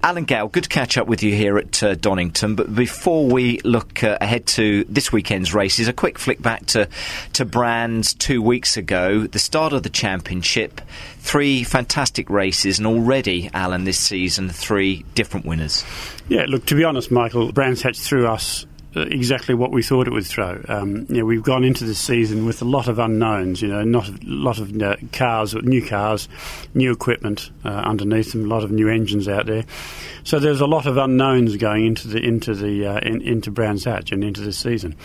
Alan Gow, good to catch up with you here at uh, Donington. But before we look uh, ahead to this weekend's races, a quick flick back to, to Brands two weeks ago, the start of the championship. Three fantastic races, and already, Alan, this season, three different winners. Yeah, look, to be honest, Michael, Brands Hatch threw us exactly what we thought it would throw. Um, you know, we've gone into this season with a lot of unknowns. You know, not a lot of uh, cars, new cars, new equipment uh, underneath them, a lot of new engines out there. So there's a lot of unknowns going into the into the uh, in, into Brands Hatch and into this season.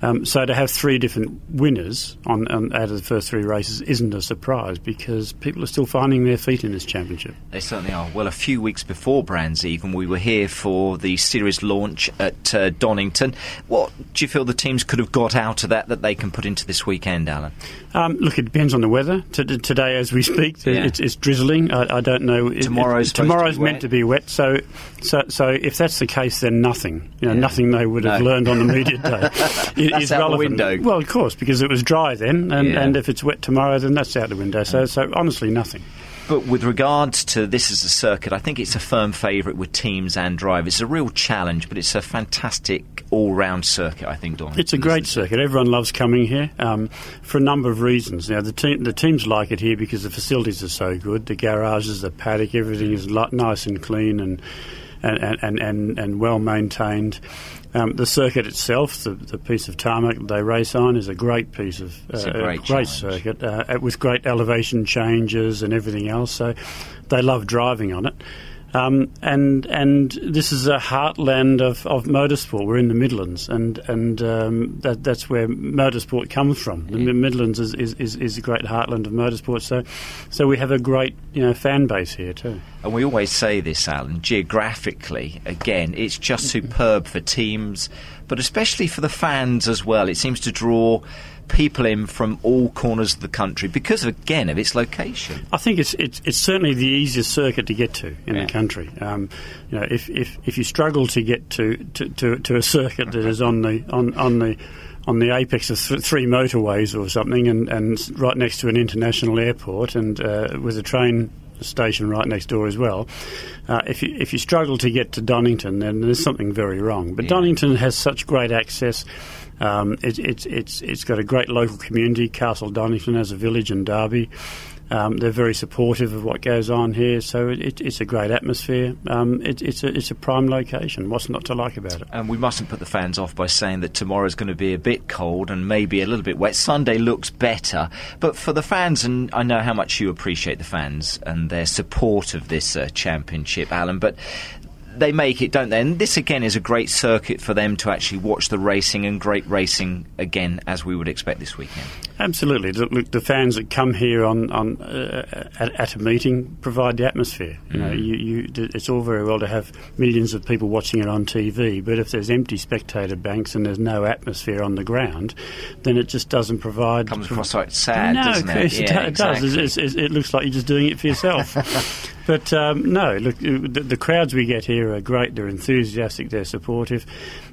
Um, so to have three different winners on, on, out of the first three races isn't a surprise because people are still finding their feet in this championship. They certainly are. Well, a few weeks before Brands even, we were here for the series launch at uh, Donington. What do you feel the teams could have got out of that that they can put into this weekend, Alan? Um, look, it depends on the weather. T- today, as we speak, yeah. it's, it's, drizzling. I, I, don't know. Tomorrow's it, tomorrow's to meant to be wet. So, so, so if that's the case, then nothing. You know, yeah. nothing they would have no. learned on the media day. Is out relevant. the window. Well, of course, because it was dry then, and, yeah. and if it's wet tomorrow, then that's out the window. So, so honestly, nothing. But with regards to this as a circuit, I think it's a firm favourite with teams and drivers. It's a real challenge, but it's a fantastic all-round circuit. I think, Don. It's a great circuit. Everyone loves coming here um, for a number of reasons. Now, the team, the teams like it here because the facilities are so good. The garages, the paddock, everything is nice and clean and and and, and, and well maintained. Um, the circuit itself, the, the, piece of tarmac they race on, is a great piece of uh, great, great circuit uh, with great elevation changes and everything else. So they love driving on it. Um, and and this is a heartland of, of motorsport. We're in the Midlands, and and um, that, that's where motorsport comes from. The yeah. Midlands is, is, is, is, a great heartland of motorsport. So so we have a great you know fan base here too. And we always say this, Alan. Geographically, again, it's just superb for teams, but especially for the fans as well. It seems to draw people in from all corners of the country because, of, again, of its location. I think it's it's, it's certainly the easiest circuit to get to in yeah. the country. Um, you know, if, if if you struggle to get to, to, to, to a circuit that is on the on, on the on the apex of th- three motorways or something, and, and right next to an international airport, and uh, with a train station right next door as well. Uh, if you if you struggle to get to Donington, then there's something very wrong. But yeah. Donington has such great access. Um, it, it's it's it's got a great local community. Castle Donington has a village in Derby. Um, they're very supportive of what goes on here, so it, it's a great atmosphere. Um, it, it's, a, it's a prime location. What's not to like about it? And we mustn't put the fans off by saying that tomorrow's going to be a bit cold and maybe a little bit wet. Sunday looks better, but for the fans, and I know how much you appreciate the fans and their support of this uh, championship, Alan, but they make it, don't they? And this again is a great circuit for them to actually watch the racing and great racing again, as we would expect this weekend. Absolutely. Look, the fans that come here on, on uh, at, at, a meeting provide the atmosphere. You know, mm. you, you, it's all very well to have millions of people watching it on TV, but if there's empty spectator banks and there's no atmosphere on the ground, then it just doesn't provide. Comes across like sad, no, doesn't it? it, yeah, it exactly. does. It's, it's, it looks like you're just doing it for yourself. but um, no, look, uh, the, the crowds we get here are great. They're enthusiastic. They're supportive.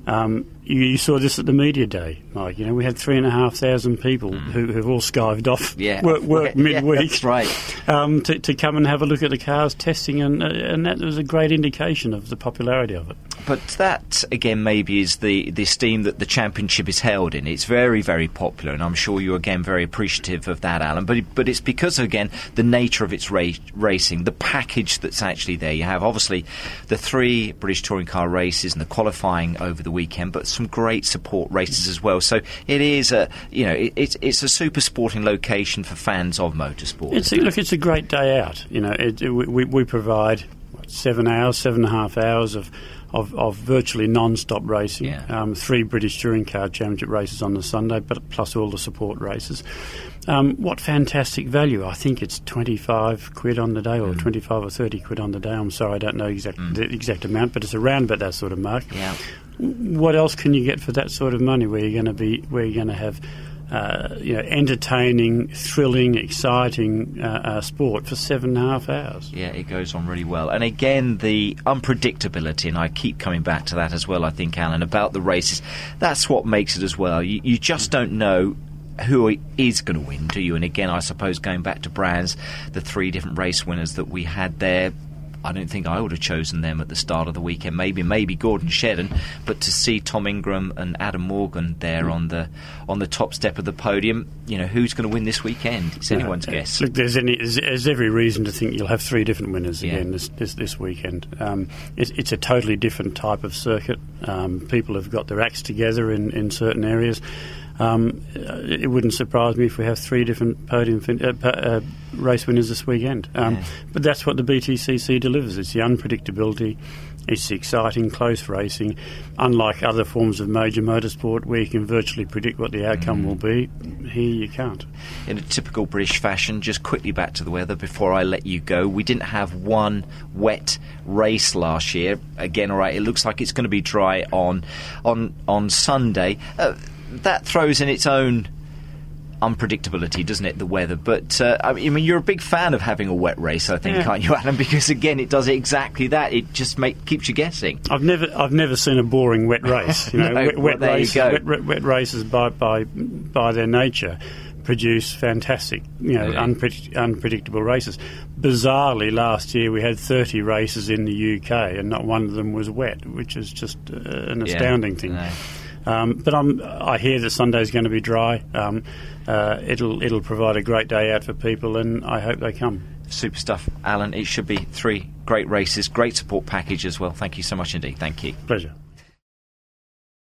Um, you, you, saw this at the media day, Mike. You know, we had three and a half thousand people mm. who have all skived off yeah. work, work midweek. that's right. Um, to, to, come and have a look at the cars testing, and uh, and that was a great indication of the popularity of it. But that again, maybe is the the esteem that the championship is held in. It's very very popular, and I'm sure you're again very appreciative of that, Alan. But but it's because again the nature of its ra- racing, the package that's actually there. You have obviously the three British touring car races and the qualifying over the weekend, but some great support races as well. So it is a you know it, it's it's a super sporting location for fans of motorsport. It's look, it's a great day out. You know, it, it, we we provide seven hours, seven and a half hours of of, of virtually non-stop racing. Yeah. Um, three British Touring Car Championship races on the Sunday, but plus all the support races. Um, what fantastic value! I think it's twenty-five quid on the day, or mm. twenty-five or thirty quid on the day. I'm sorry, I don't know exact mm. the exact amount, but it's around about that sort of mark. Yeah what else can you get for that sort of money? Where you're going to be, where you're going to have, uh, you know, entertaining, thrilling, exciting uh, uh, sport for seven and a half hours. Yeah, it goes on really well. And again, the unpredictability, and I keep coming back to that as well. I think, Alan, about the races, that's what makes it as well. You, you just don't know who is going to win, do you? And again, I suppose going back to Brands, the three different race winners that we had there I don't think I would have chosen them at the start of the weekend. Maybe maybe Gordon Shedden, but to see Tom Ingram and Adam Morgan there on the on the top step of the podium, you know who's going to win this weekend? It's anyone's uh, guess. Look, there's, any, there's, there's, every reason to think you'll have three different winners Yeah. again this this, this weekend. Um, it's, it's a totally different type of circuit. Um, people have got their acts together in, in certain areas. Um, uh, it wouldn't surprise me if we have three different podium fin- uh, uh, race winners this weekend. Um, Yeah. But that's what the BTCC delivers. It's the unpredictability. It's the exciting, close racing. Unlike other forms of major motorsport where you can virtually predict what the outcome Mm. will be, here you can't. in a typical British fashion, just quickly back to the weather before I let you go. We didn't have one wet race last year. Again, all right, it looks like it's going to be dry on on on Sunday. Uh, that throws in its own unpredictability, doesn't it? The weather, but uh, I mean, you're a big fan of having a wet race, I think, Yeah. aren't you, Alan? Because again, it does exactly that. It just make, keeps you guessing. I've never, I've never seen a boring wet race. You know, No, wet, well, wet, there you races, wet, wet, wet races by, by, by their nature produce fantastic, you know, Yeah. unpredict- unpredictable races. Bizarrely, last year we had 30 races in the UK, and not one of them was wet, which is just uh, an Yeah. astounding thing. No. Um, but I'm, I hear that Sunday's going to be dry. Um, uh, it'll, it'll provide a great day out for people, and I hope they come. Super stuff, Alan. It should be three great races, great support package as well. Thank you so much indeed. Thank you. Pleasure.